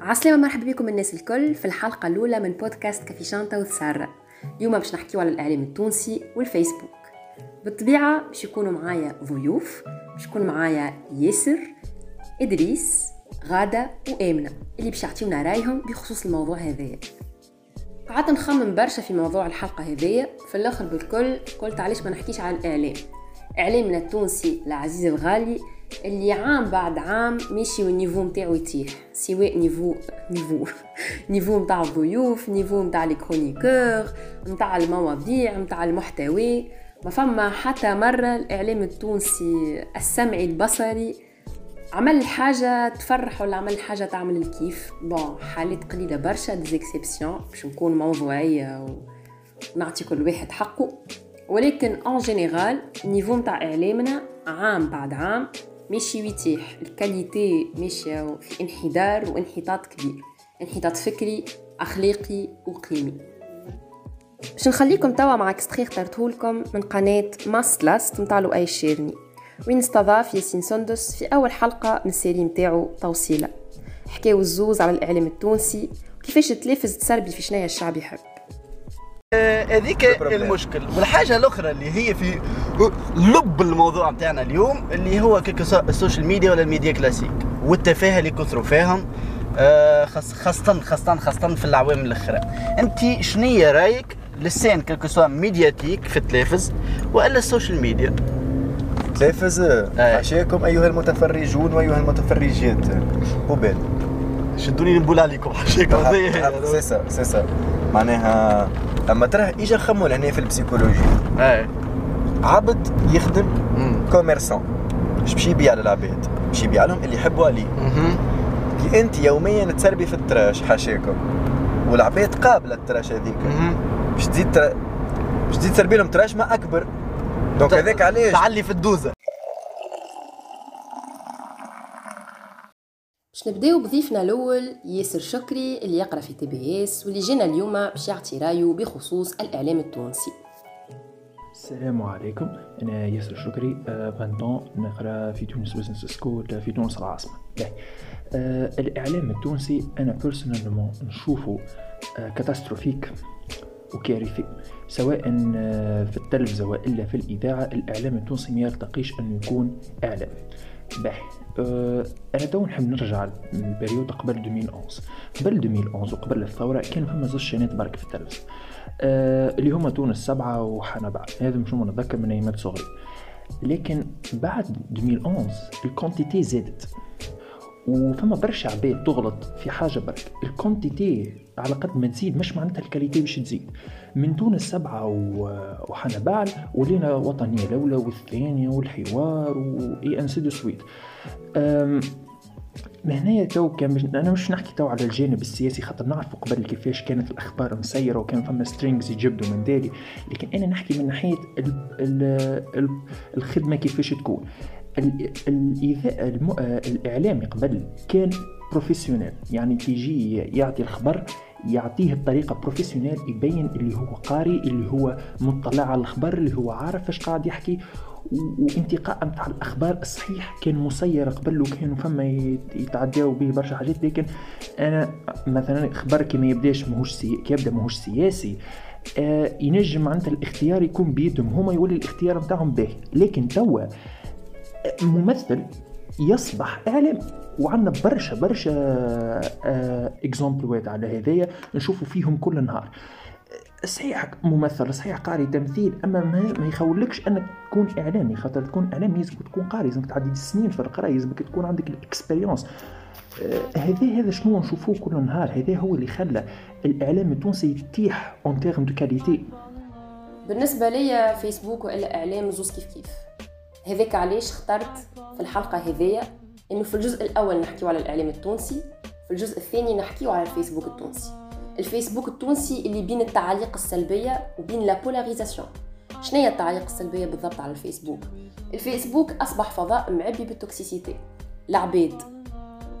عسلامة مرحبا بكم الناس الكل في الحلقة الأولى من بودكاست كافي شانتا وثسارة اليوم باش نحكيو على الإعلام التونسي والفيسبوك. بالطبيعة باش يكونوا معايا ضيوف باش يكون معايا ياسر إدريس غادة وآمنة اللي باش يعطيونا رأيهم بخصوص الموضوع هذايا قعدت نخمم برشا في موضوع الحلقة هذية في الآخر بالكل قلت علاش ما نحكيش على الإعلام. إعلامنا التونسي العزيز الغالي اللي عام بعد عام ماشي وال niveau متاعو يتيح سواء niveau niveau niveau متاع الضيوف niveau متاع les chroniqueurs متاع المواضيع متاع المحتوى. ما فما حتى مرة الإعلام التونسي السمعي البصري عمل حاجة تفرح ولا عمل حاجة تعمل الكيف. bon حالات قليلة برشا des exceptions باش نكون موضوعية ونعطي كل واحد حقه. ولكن en général ال niveau متاع إعلامنا عام بعد عام ماشي ويتيح ال qualité ماشية في انحدار وانحطاط كبير انحطاط فكري أخلاقي وقيمي. باش نخليكم توا مع extrait اخترتهولكم من قناة ماستلاست متاع لؤي الشيرني وين استضاف ياسين سندس في أول حلقة من ال série متاعو توصيلة. حكاو الزوز على الإعلام التونسي وكيفاش التلفز تسربي في شنايا الشعب يحب. هذيك المشكل. والحاجة الأخرى اللي هي في لب الموضوع بتاعنا اليوم اللي هو كيك السوشيال ميديا ولا الميديا كلاسيك. والتفاهة اللي كثروا فيهم آه، خاصة خاصة خاصة في الأعوام الأخرى. أنت شنية رأيك للسين كيلكو سوا ميدياتيك في التلفز وإلا السوشيال ميديا؟ تلفز حاشاكم أيها المتفرجون وأيها المتفرجات. بوبال شدوني نبول عليكم. حاشاكم سيسا سيسا معناها أما تراه إجا خمو لهنا في ال psychologie. اي عبد يخدم commerçant اش باش يبيع للعباد. باش يبيع لهم اللي يحبوا عليه. كي أنت يوميا تسربي في ال trash حاشاكم والعباد قابلة ال trash هذيك. باش تزيد. باش تزيد تسربي لهم trash ما أكبر. donc هذاك علاش؟ تعلي في ال dose. باش نبداو بضيفنا الأول ياسر شكري اللي يقرأ في TBS واللي جينا اليوم باش يعطي رأيه بخصوص الإعلام التونسي. السلام عليكم. أنا ياسر شكري vingt ans نقرأ في Tunis Business School في تونس العاصمة. آه الإعلام التونسي أنا personnellement نشوفه آه catastrophique وكارثي سواء في التلفزة وإلا في الإذاعة الإعلام التونسي ما يرتقيش أنه يكون إعلام. باهي. أه أنا تو نحب نرجع لل période قبل 2011 قبل 2011 وقبل الثورة كان فما زوج شانات برك في التلفزه أه اللي هما تونس سبعة وحنبعل. هذا مش نتذكر من أيامات صغري. لكن بعد 2011 ال quantité زادت. وفما برشا عباد تغلط في حاجة برك ال quantité على قد ما تزيد مش معناتها ال qualité باش تزيد. من تونس سبعة وحنبعل ولينا وطنية الأولى والثانية والحوار و et ainsi de suite هنايا تو كان أنا مش نحكي تو على الجانب السياسي خاطر نعرفوا قبل كيفاش كانت الأخبار مسيرة وكان فما strings يجبدوا من دالي لكن أنا نحكي من ناحية ال ال الخدمة كيفاش تكون. الايذاء الم... الاعلامي قبل كان professionnel يعني تيجي يعطي الخبر يعطيه بطريقة professionnel يبين اللي هو قاري اللي هو مطلع على الخبر اللي هو عارف إيش قاعد يحكي. وانتقاء متاع الأخبار الصحيح كان مسير قبل وكانوا فما يتعداو به برشا حاجات. لكن أنا مثلا خبر كي ما يبداش ماهوش سي... كي يبدأ ماهوش سياسي آه ينجم معناتها الاختيار يكون بيدهم. هما يولي الاختيار نتاعهم باهي لكن توا ممثل يصبح اعلام وعندنا برشا برشا exemple وات على هذايا نشوفوا فيهم كل نهار. صحيح ممثل صحيح قاري تمثيل أما ما يخولكش أنك تكون إعلامي خاطر تكون إعلامي لازمك تكون قاري لازمك تعدي سنين في القرايه لازمك تكون عندك ال expérience هذا هذا شنو نشوفوه كل نهار؟ هذا هو اللي خلى الإعلام التونسي يطيح en termes de qualité بالنسبة ليا فيسبوك وإلا إعلام زوز كيف كيف. هذاك علاش اخترت في الحلقة هذيا إنه في الجزء الأول نحكيو على الإعلام التونسي في الجزء الثاني نحكيو على الفيسبوك التونسي. الفيسبوك التونسي اللي بين التعاليق السلبية وبين la polarisation شنو هي التعاليق السلبية بالضبط على الفيسبوك؟ الفيسبوك أصبح فضاء معبي بال toxicité. العباد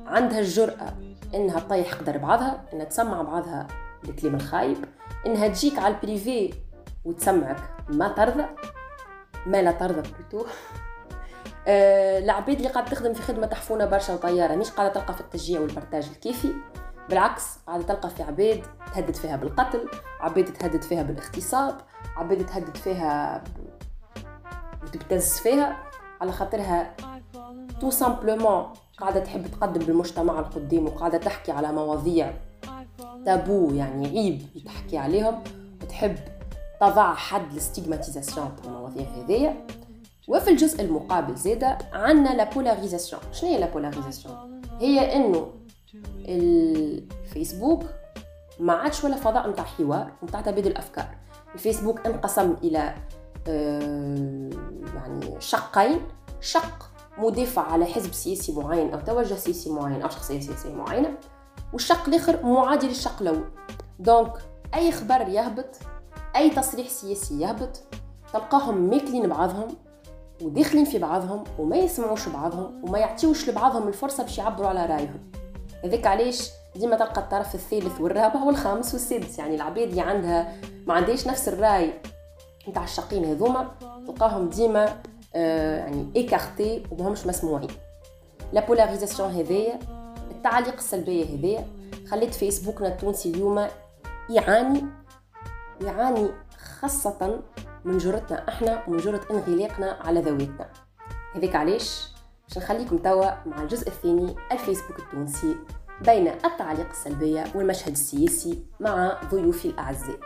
عندها الجرأة إنها تطيح قدر بعضها إنها تسمع بعضها الكلام الخايب إنها تجيك على ال privé وتسمعك ما ترضى. ما لا ترضى plutôt. آه العباد اللي قاعدة تخدم في خدمة تحفونة برشا وطيارة مش قاعدة تلقى في التشجيع وال partage الكافي. بالعكس قاعدة تلقى في عباد تهدد فيها بالقتل عباد تهدد فيها بالاغتصاب عباد تهدد فيها وتبتز فيها. على خاطرها تو simplement قاعدة تحب تقدم بالمجتمع لقدام وقاعدة تحكي على مواضيع تابو يعني عيب تحكي عليهم وتحب تضع حد لل stigmatisation تاع المواضيع هذيا وفي الجزء المقابل زادة عندنا la polarisation شنو هي la polarisation هي إنه الفيسبوك ما عادش ولا فضاء نتاع حوار نتاع تبادل الأفكار. الفيسبوك انقسم إلى آه، يعني شقين. شق مدافع على حزب سياسي معين أو توجه سياسي معين أو شخصية سياسية معينة والشق الآخر معادي للشق الأول. donc أي خبر يهبط أي تصريح سياسي يهبط تلقاهم ماكلين بعضهم وداخلين في بعضهم وما يسمعوش بعضهم وما يعطيوش لبعضهم الفرصة باش يعبروا على رأيهم. هذاك علاش ديما تلقى الطرف الثالث والرابع والخامس والسادس. يعني العباد اللي عندها ما عندهاش نفس الرأي نتاع الشقين هذوما تلقاهم ديما آه يعني écartés ومهمش مسموعين. la polarisation هذيا التعليق السلبية هذيا خلت فيسبوكنا التونسي اليوم يعاني يعاني خاصة من جرتنا إحنا ومن جرة انغلاقنا على ذواتنا. هذيك علاش؟ باش نخليكم توا مع الجزء الثاني الفيسبوك التونسي بين التعليق السلبية والمشهد السياسي مع ضيوفي الأعزاء.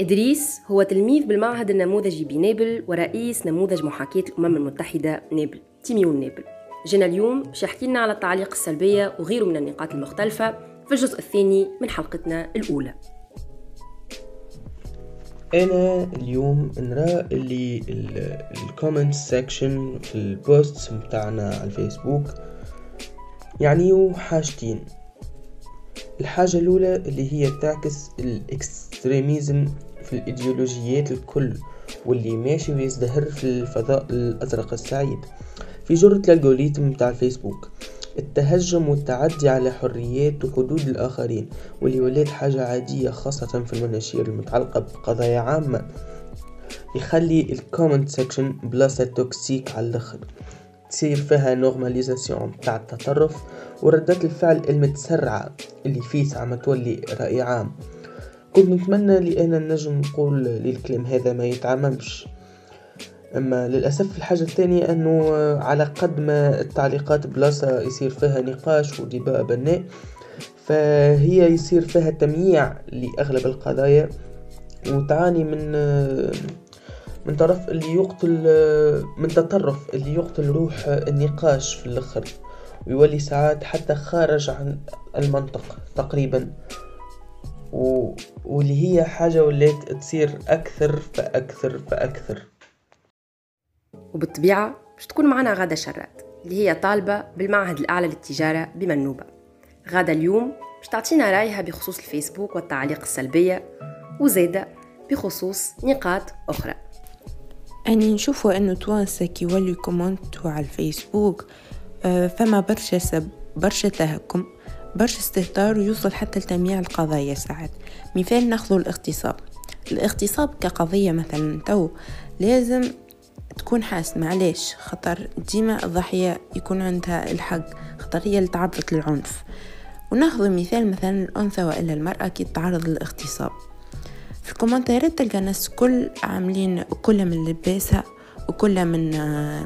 إدريس هو تلميذ بالمعهد النموذجي بنابل ورئيس نموذج محاكاة الأمم المتحدة نابل تيميون نابل. جينا اليوم باش يحكي لنا على التعليق السلبية وغيره من النقاط المختلفة في الجزء الثاني من حلقتنا الأولى. أنا اليوم نرى اللي ال comment section في ال post متاعنا على الفيسبوك. يعني حاجتين الحاجة الأولى اللي هي تعكس ال extrémisme في الإيديولوجيات الكل واللي ماشي ويزدهر في الفضاء الأزرق السعيد. في جرة ال algorithme متاع الفيسبوك. التهجم والتعدي على حريات وحدود الآخرين واللي ولات حاجة عادية خاصة في المناشير المتعلقة بقضايا عامة. يخلي ال comment section بلاصة toxique على الآخر. تصير فيها normalisation تاع التطرف وردات الفعل المتسرعة اللي فيسع ما تولي رأي عام. كنت نتمنى لأن نجم نقول للكلام هذا ما يتعممش. أما للأسف الحاجة الثانية أنه على قد ما التعليقات بلاصة يصير فيها نقاش ودباء بناء فهي يصير فيها تمييع لأغلب القضايا وتعاني من من طرف اللي يقتل من تطرف اللي يقتل روح النقاش في الأخر ويولي ساعات حتى خارج عن المنطق تقريبا. و... واللي هي حاجة ولات تصير أكثر فأكثر فأكثر. وبالطبيعة باش تكون معنا غادة شرات اللي هي طالبة بالمعهد الأعلى للتجارة بمنوبة. غادة اليوم باش تعطينا رأيها بخصوص الفيسبوك والتعليق السلبية وزادة بخصوص نقاط أخرى. أني نشوفوا أنه توانسة كي يولي يكومنتوا على الفيسبوك آه، فما برشا سب برشا تهكم برشا استهتار ويوصل حتى لتمييع القضايا ساعات. مثال ناخذ الاغتصاب. الاغتصاب كقضية مثلا تو لازم تكون حاس. معليش خطر ديما الضحية يكون عندها الحق خطر هي اللي تعرضت للعنف. وناخذ مثال مثلا الأنثى وإلا المرأة كي تتعرض للاغتصاب. في ال comment ات تلقى ناس كل عاملين كل من لباسها وكل من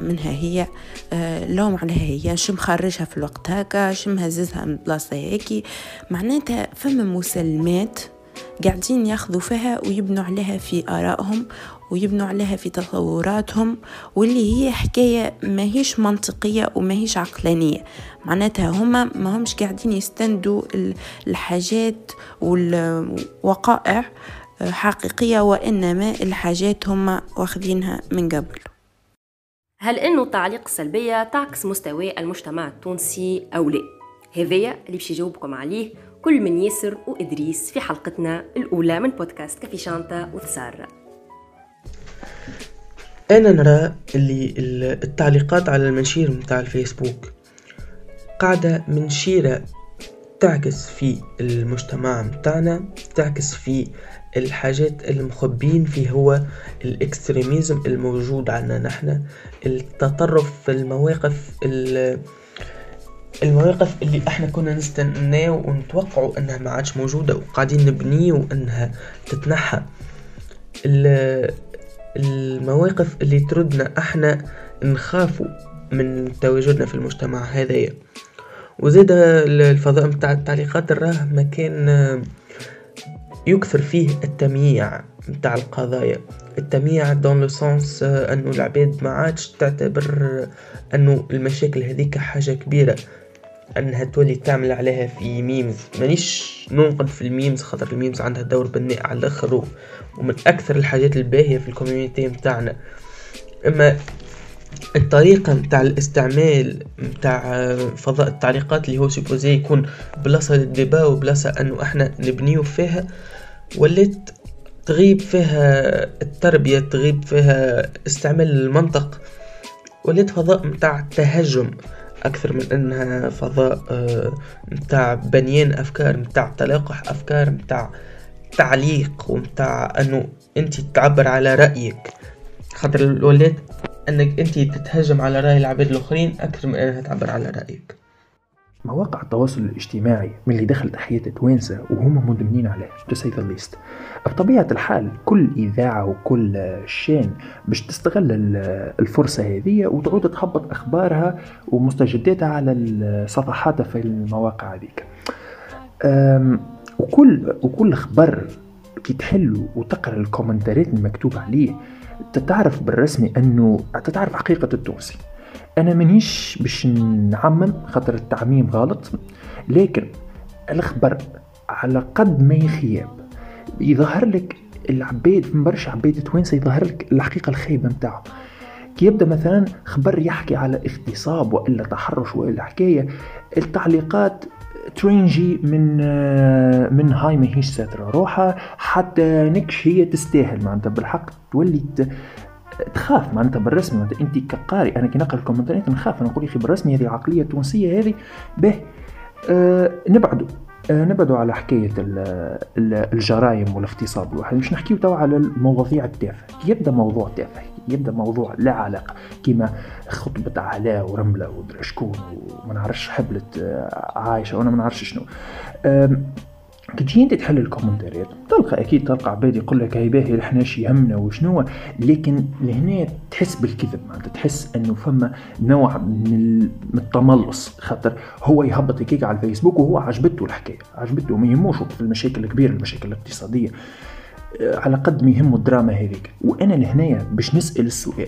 منها هي آه، لوم عليها هي. شم خرجها في الوقت هكا شم هززها من بلاصة هيك معناتها فما مسلمات قاعدين ياخذوا فيها ويبنوا عليها في آرائهم ويبنوا عليها في تصوراتهم واللي هي حكاية ما هيش منطقية وما هيش عقلانية. معناتها هما ما همش قاعدين يستندوا الحاجات والوقائع حقيقية وإنما الحاجات هما واخذينها من قبل. هل إنه التعليق السلبيه تعكس مستوى المجتمع التونسي أو لا؟ هذايا اللي باش يجاوبكم عليه كل من ياسر وإدريس في حلقتنا الأولى من بودكاست كافي شانتا وتسارة أنا نرى اللي التعليقات على المنشير متاع الفيسبوك قاعدة منشيرة تعكس في المجتمع متاعنا تعكس في الحاجات المخبين فيه هو الإكستريميزم الموجود عندنا نحن التطرف في المواقف المواقف اللي إحنا كنا نستناو ونتوقعوا انها ما عادش موجودة وقاعدين نبنيو انها تتنحى. المواقف اللي تردنا إحنا نخافوا من تواجدنا في المجتمع هذايا. وزيد الفضاء متاع التعليقات راه مكان يكثر فيه التمييع متاع القضايا. التمييع dans le sens أنه العباد ما عادش تعتبر أنه المشاكل هذيك حاجة كبيرة. أنها تولي تعمل عليها في memes. مانيش ننقد في ال memes خاطر ال memes عندها دور بناء على الآخر ومن أكثر الحاجات الباهية في ال community متاعنا. أما الطريقة متاع الاستعمال متاع فضاء التعليقات اللي هو سيبوزي يكون بلاصة للديبا وبلاصة أنه إحنا نبنيو فيها ولات تغيب فيها التربية تغيب فيها استعمال المنطق ولات فضاء متاع تهجم. أكثر من أنها فضاء متاع بنيان أفكار متاع تلاقح أفكار متاع تعليق ومتاع أنه أنت تعبر على رأيك. خاطر الولاد أنك أنت تتهجم على رأي العباد الآخرين أكثر من أنها تعبر على رأيك. مواقع التواصل الاجتماعي من اللي دخلت حياة توانسة وهم مدمنين عليه to say the least بطبيعة الحال كل إذاعة وكل شين باش تستغل الفرصة هذه وتعود تهبط أخبارها ومستجداتها على صفحاتها في المواقع هذيك. وكل وكل خبر كي تحل وتقرأ الكومنتارات المكتوب عليه تتعرف بالرسمي انه تتعرف حقيقة التونسي. أنا مانيش باش نعمم خاطر التعميم غلط لكن الخبر على قد ما يخيب يظهر لك العباد من برشا عباد توانسه يظهر لك الحقيقة الخايبة نتاعو كي يبدأ مثلا خبر يحكي على اغتصاب وإلا تحرش وإلا حكاية التعليقات ترينجي من من هاي ماهيش ساترة روحها حتى نكش هي تستاهل معناتها. بالحق تولي تخاف معناتها بالرسمي معناتها انت كقارئ أنا كي نقرأ الكومنتات نخاف أنا نقول يا أخي بالرسمي هذه العقلية التونسية هذه. به. آه نبعدوا آه نبعدوا على حكاية الجرائم والاغتصاب الواحد. مش نحكيو توا على المواضيع التافهة. يبدأ موضوع تافه يبدأ موضوع لا علاقة كيما خطبة علاء ورملة ودرا شكون وما نعرفش حبلت آه، عايشة وأنا ما نعرفش شنو. كي تجي انت تحل الكومنتاريات. تلقى أكيد تلقى عباد يقول لك هاي باهي إحنا شي يهمنا وشنو؟ لكن لهنا تحس بالكذب معناتها تحس إنه فما نوع من التملص. خاطر هو يهبط هيك على الفيسبوك وهو عجبته الحكاية عجبته ما يهموش في المشاكل الكبيرة المشاكل الاقتصادية. آه، على قد ما يهمه الدراما هذيك. وأنا لهنايا باش نسأل السؤال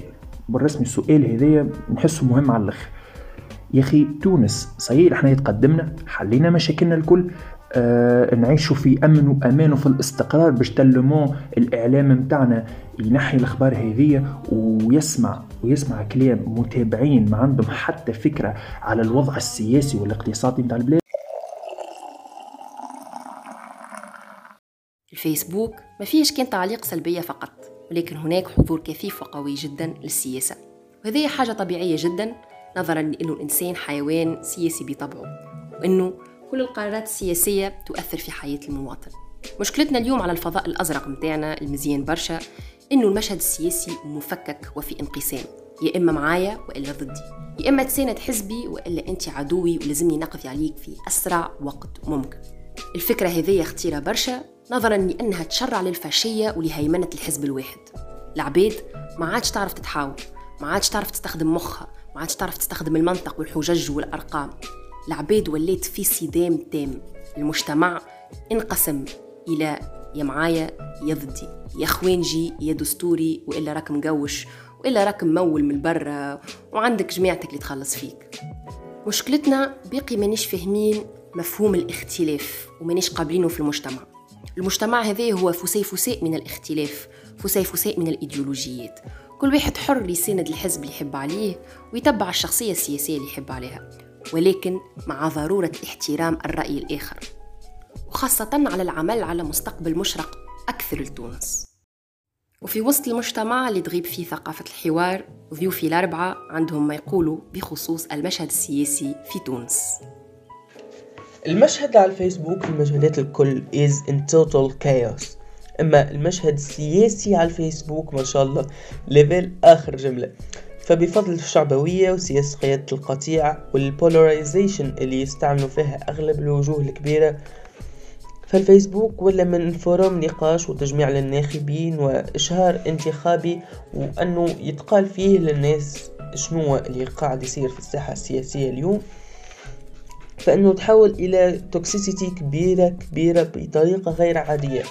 بالرسمي السؤال هذايا نحسه مهم على الآخر يا أخي تونس صحيح إحنا يتقدمنا حلينا مشاكلنا الكل آه نعيشوا في أمن وأمان وفي الاستقرار باش تلمو الإعلام متاعنا ينحي الأخبار هذه ويسمع ويسمع كلام متابعين ما عندهم حتى فكرة على الوضع السياسي والاقتصادي متاع البلاد. الفيسبوك ما فيهش كان تعليق سلبية فقط ولكن هناك حضور كثيف وقوي جدا للسياسة. وهذه حاجة طبيعية جدا نظرا لأنه الإنسان حيوان سياسي بطبعه وأنه كل القرارات السياسية تؤثر في حياة المواطن. مشكلتنا اليوم على الفضاء الأزرق متاعنا المزيان برشا إنه المشهد السياسي مفكك وفي انقسام يا إما معايا وإلا ضدي. يا إما تساند حزبي وإلا أنت عدوي ولازمني نقضي عليك في أسرع وقت ممكن. الفكرة هذه خطيرة برشا نظرا لأنها تشرع للفاشية ولهيمنة الحزب الواحد. العباد ما عادش تعرف تتحاور ما عادش تعرف تستخدم مخها ما عادش تعرف تستخدم المنطق والحجج والأرقام. العباد وليت في صدام تام. المجتمع انقسم إلى يا معايا يا ضدي يا خوانجي يا دستوري وإلا راك مقوش وإلا راك مول من برا وعندك جماعتك اللي تخلص فيك. مشكلتنا باقي مانيش فاهمين مفهوم الاختلاف ومانيش قابلينه في المجتمع. المجتمع هذا هو فسي فساء من الاختلاف فسي فساء من الإيديولوجيات. كل واحد حر يساند الحزب اللي يحب عليه ويتبع الشخصية السياسية اللي يحب عليها. ولكن مع ضرورة احترام الرأي الآخر وخاصة على العمل على مستقبل مشرق أكثر لتونس. وفي وسط المجتمع اللي تغيب فيه ثقافة الحوار ضيوفي الأربعة عندهم ما يقولوا بخصوص المشهد السياسي في تونس. المشهد على الفيسبوك في المشهدات الكل is in total chaos. أما المشهد السياسي على الفيسبوك ما شاء الله level آخر جملة. فبفضل الشعبوية وسياسة قيادة القطيع وال polarization اللي يستعملوا فيها أغلب الوجوه الكبيرة فالفيسبوك ولا من forum نقاش وتجميع للناخبين وإشهار انتخابي وأنه يتقال فيه للناس شنو اللي قاعد يصير في الساحة السياسية اليوم. فإنه تحول إلى toxicity كبيرة كبيرة بطريقة غير عادية.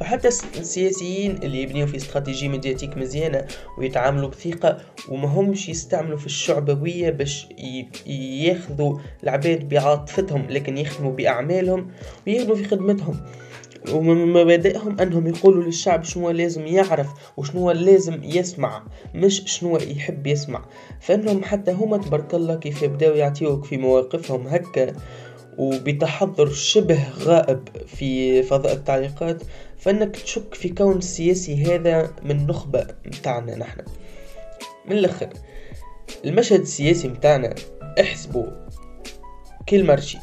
فحتى السياسيين اللي يبنيو في استراتيجية médiatique مزيانة ويتعاملوا بثقة وما همش يستعملوا في الشعبوية باش ياخذوا العباد بعاطفتهم لكن يخدموا بأعمالهم ويخدموا في خدمتهم. ومن مبادئهم أنهم يقولوا للشعب شنو لازم يعرف وشنو لازم يسمع مش شنو يحب يسمع. فإنهم حتى هما تبارك الله كيف يبداو يعطيوك في مواقفهم هكا وبتحضر شبه غائب في فضاء التعليقات فإنك تشك في كون السياسي هذا من نخبة متاعنا نحن. من الآخر المشهد السياسي متاعنا احسبوا كل مرشي.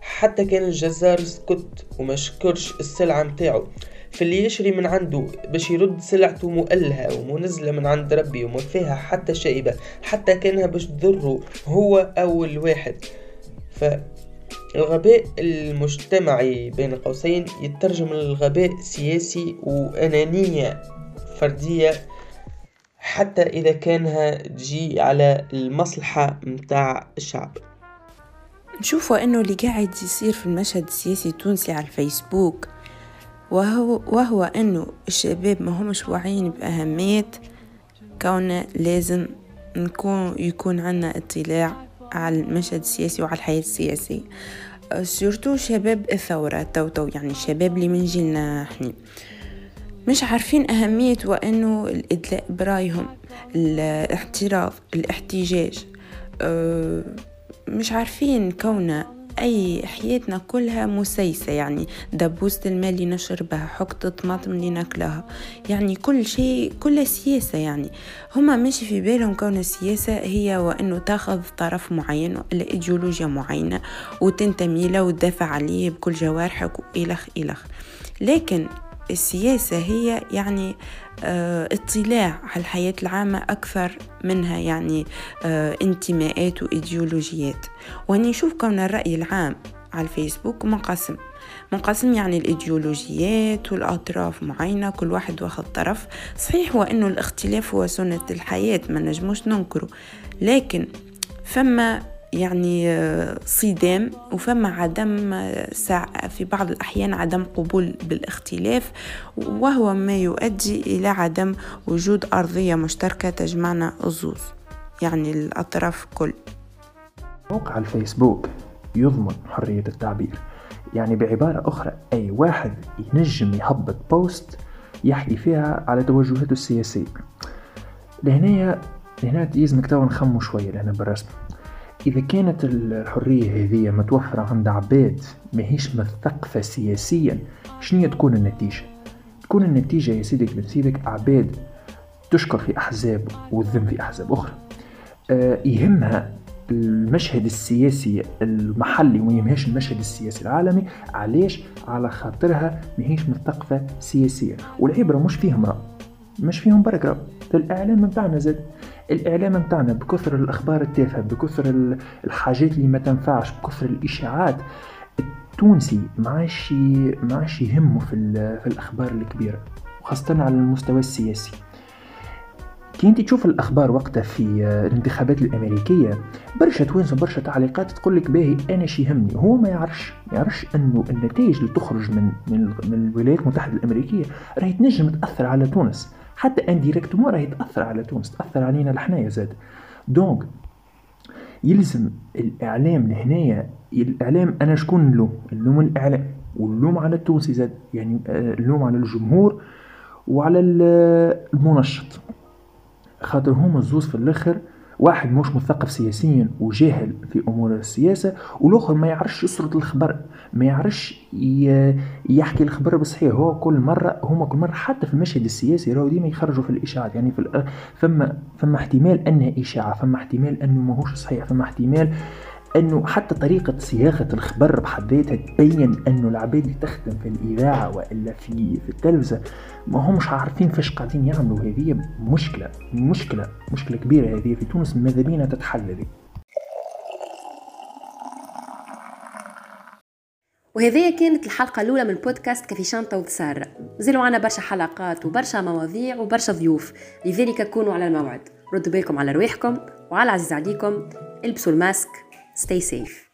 حتى كان الجزار سكت وما شكرش السلعة متاعو. فاللي يشري من عنده باش يرد سلعته مؤلهة ومنزلة من عند ربي وما فيها حتى شائبة حتى كانها باش تضره هو أول واحد. فالغباء المجتمعي بين قوسين يترجم للغباء سياسي وأنانية فردية حتى إذا كانها تجي على المصلحة متاع الشعب. نشوفوا إنه اللي قاعد يصير في المشهد السياسي التونسي على الفيسبوك وهو, وهو إنه الشباب ما همش واعيين بأهمية كون لازم نكون يكون عنا اطلاع على المشهد السياسي وعلى الحياة السياسية. surtout شباب الثورة تو تو يعني الشباب اللي من جيلنا إحنا مش عارفين أهمية وأنه الإدلاء برأيهم الاعتراض الاحتجاج. أه مش عارفين كونه أي حياتنا كلها مسيسة يعني. دبوسة الماء اللي نشربها حقة طماطم اللي ناكلها. يعني كل شيء كل سياسة يعني. هما ماشي في بالهم كون السياسة هي وأنه تاخذ طرف معين ولا إيديولوجيا معينة وتنتمي له وتدافع عليه بكل جوارحك وإلخ إلخ. لكن السياسة هي يعني اطلاع على الحياة العامة أكثر منها يعني آه انتماءات وإيديولوجيات. وهني نشوف كون الرأي العام على الفيسبوك منقسم. منقسم يعني الإيديولوجيات والأطراف معينة كل واحد واخد طرف. صحيح هو أنه الاختلاف هو سنة الحياة ما نجموش ننكره. لكن فما يعني صدام وفما عدم في بعض الأحيان عدم قبول بالاختلاف وهو ما يؤدي إلى عدم وجود أرضية مشتركة تجمعنا الزوز يعني الأطراف كل. موقع الفيسبوك يضمن حرية التعبير. يعني بعبارة أخرى أي واحد ينجم يهبط post يحكي فيها على توجهاته السياسية. لهنا لهنا يلزمك تو نخمو شوية لهنا بالرسم. إذا كانت الحرية هذه متوفرة عند عباد ماهيش مثقفة سياسيا شنو تكون النتيجة؟ تكون النتيجة يا سيدك بن سيدك عباد تشكر في أحزاب وتذم في أحزاب أخرى. أه يهمها المشهد السياسي المحلي وما المشهد السياسي العالمي. علاش؟ على خاطرها ماهيش مثقفة سياسيا. والعبرة مش فيهم رأي مش فيهم بركة. في الإعلام متاعنا زاد. الإعلام متاعنا بكثر الأخبار التافهة بكثر الحاجات اللي ما تنفعش بكثر الإشاعات التونسي ما عادش ما عادش يهمه في, في الأخبار الكبيرة وخاصة على المستوى السياسي. كي انت تشوف الأخبار وقتها في الانتخابات الأمريكية برشا توانسه برشا تعليقات تقول لك باهي أنا شي يهمني. هو ما يعرفش ما يعرفش إنه النتائج اللي تخرج من, من الولايات المتحدة الأمريكية راهي تنجم تأثر على تونس. حتى indirectement راهي تأثر على تونس تأثر علينا لحنايا زاد. donc يلزم الإعلام لهنايا الإعلام أنا شكون نلوم؟ نلوم الإعلام واللوم على التونسي زاد. يعني اللوم على الجمهور وعلى المنشط. خاطر هما الزوز في الآخر واحد مش مثقف سياسيا وجاهل في أمور السياسة والآخر ما يعرفش يسرد الخبر ما يعرفش يحكي الخبر بصحيح. هو كل مرة هما كل مرة حتى في المشهد السياسي راهو ديما يخرجوا في الإشاعات. يعني في فما فما احتمال أنها إشاعة فما احتمال أنه ماهوش صحيح فما احتمال إنه حتى طريقة صياغة الخبر بحد ذاتها تبين إنه العباد اللي تخدم في الإذاعة وإلا في في التلفزة ما همش عارفين فاش قاعدين يعملوا. هذه مشكلة مشكلة مشكلة كبيرة هذه في تونس. ماذا بينا تتحل هذه وهذه كانت الحلقة الأولى من بودكاست كافي شانتا وتسارة زالوا عنا برشا حلقات وبرشا مواضيع وبرشا ضيوف. لذلك كونوا على الموعد. ردوا بالكم على رواحكم وعلى عزيز عليكم. البسوا الماسك. Stay safe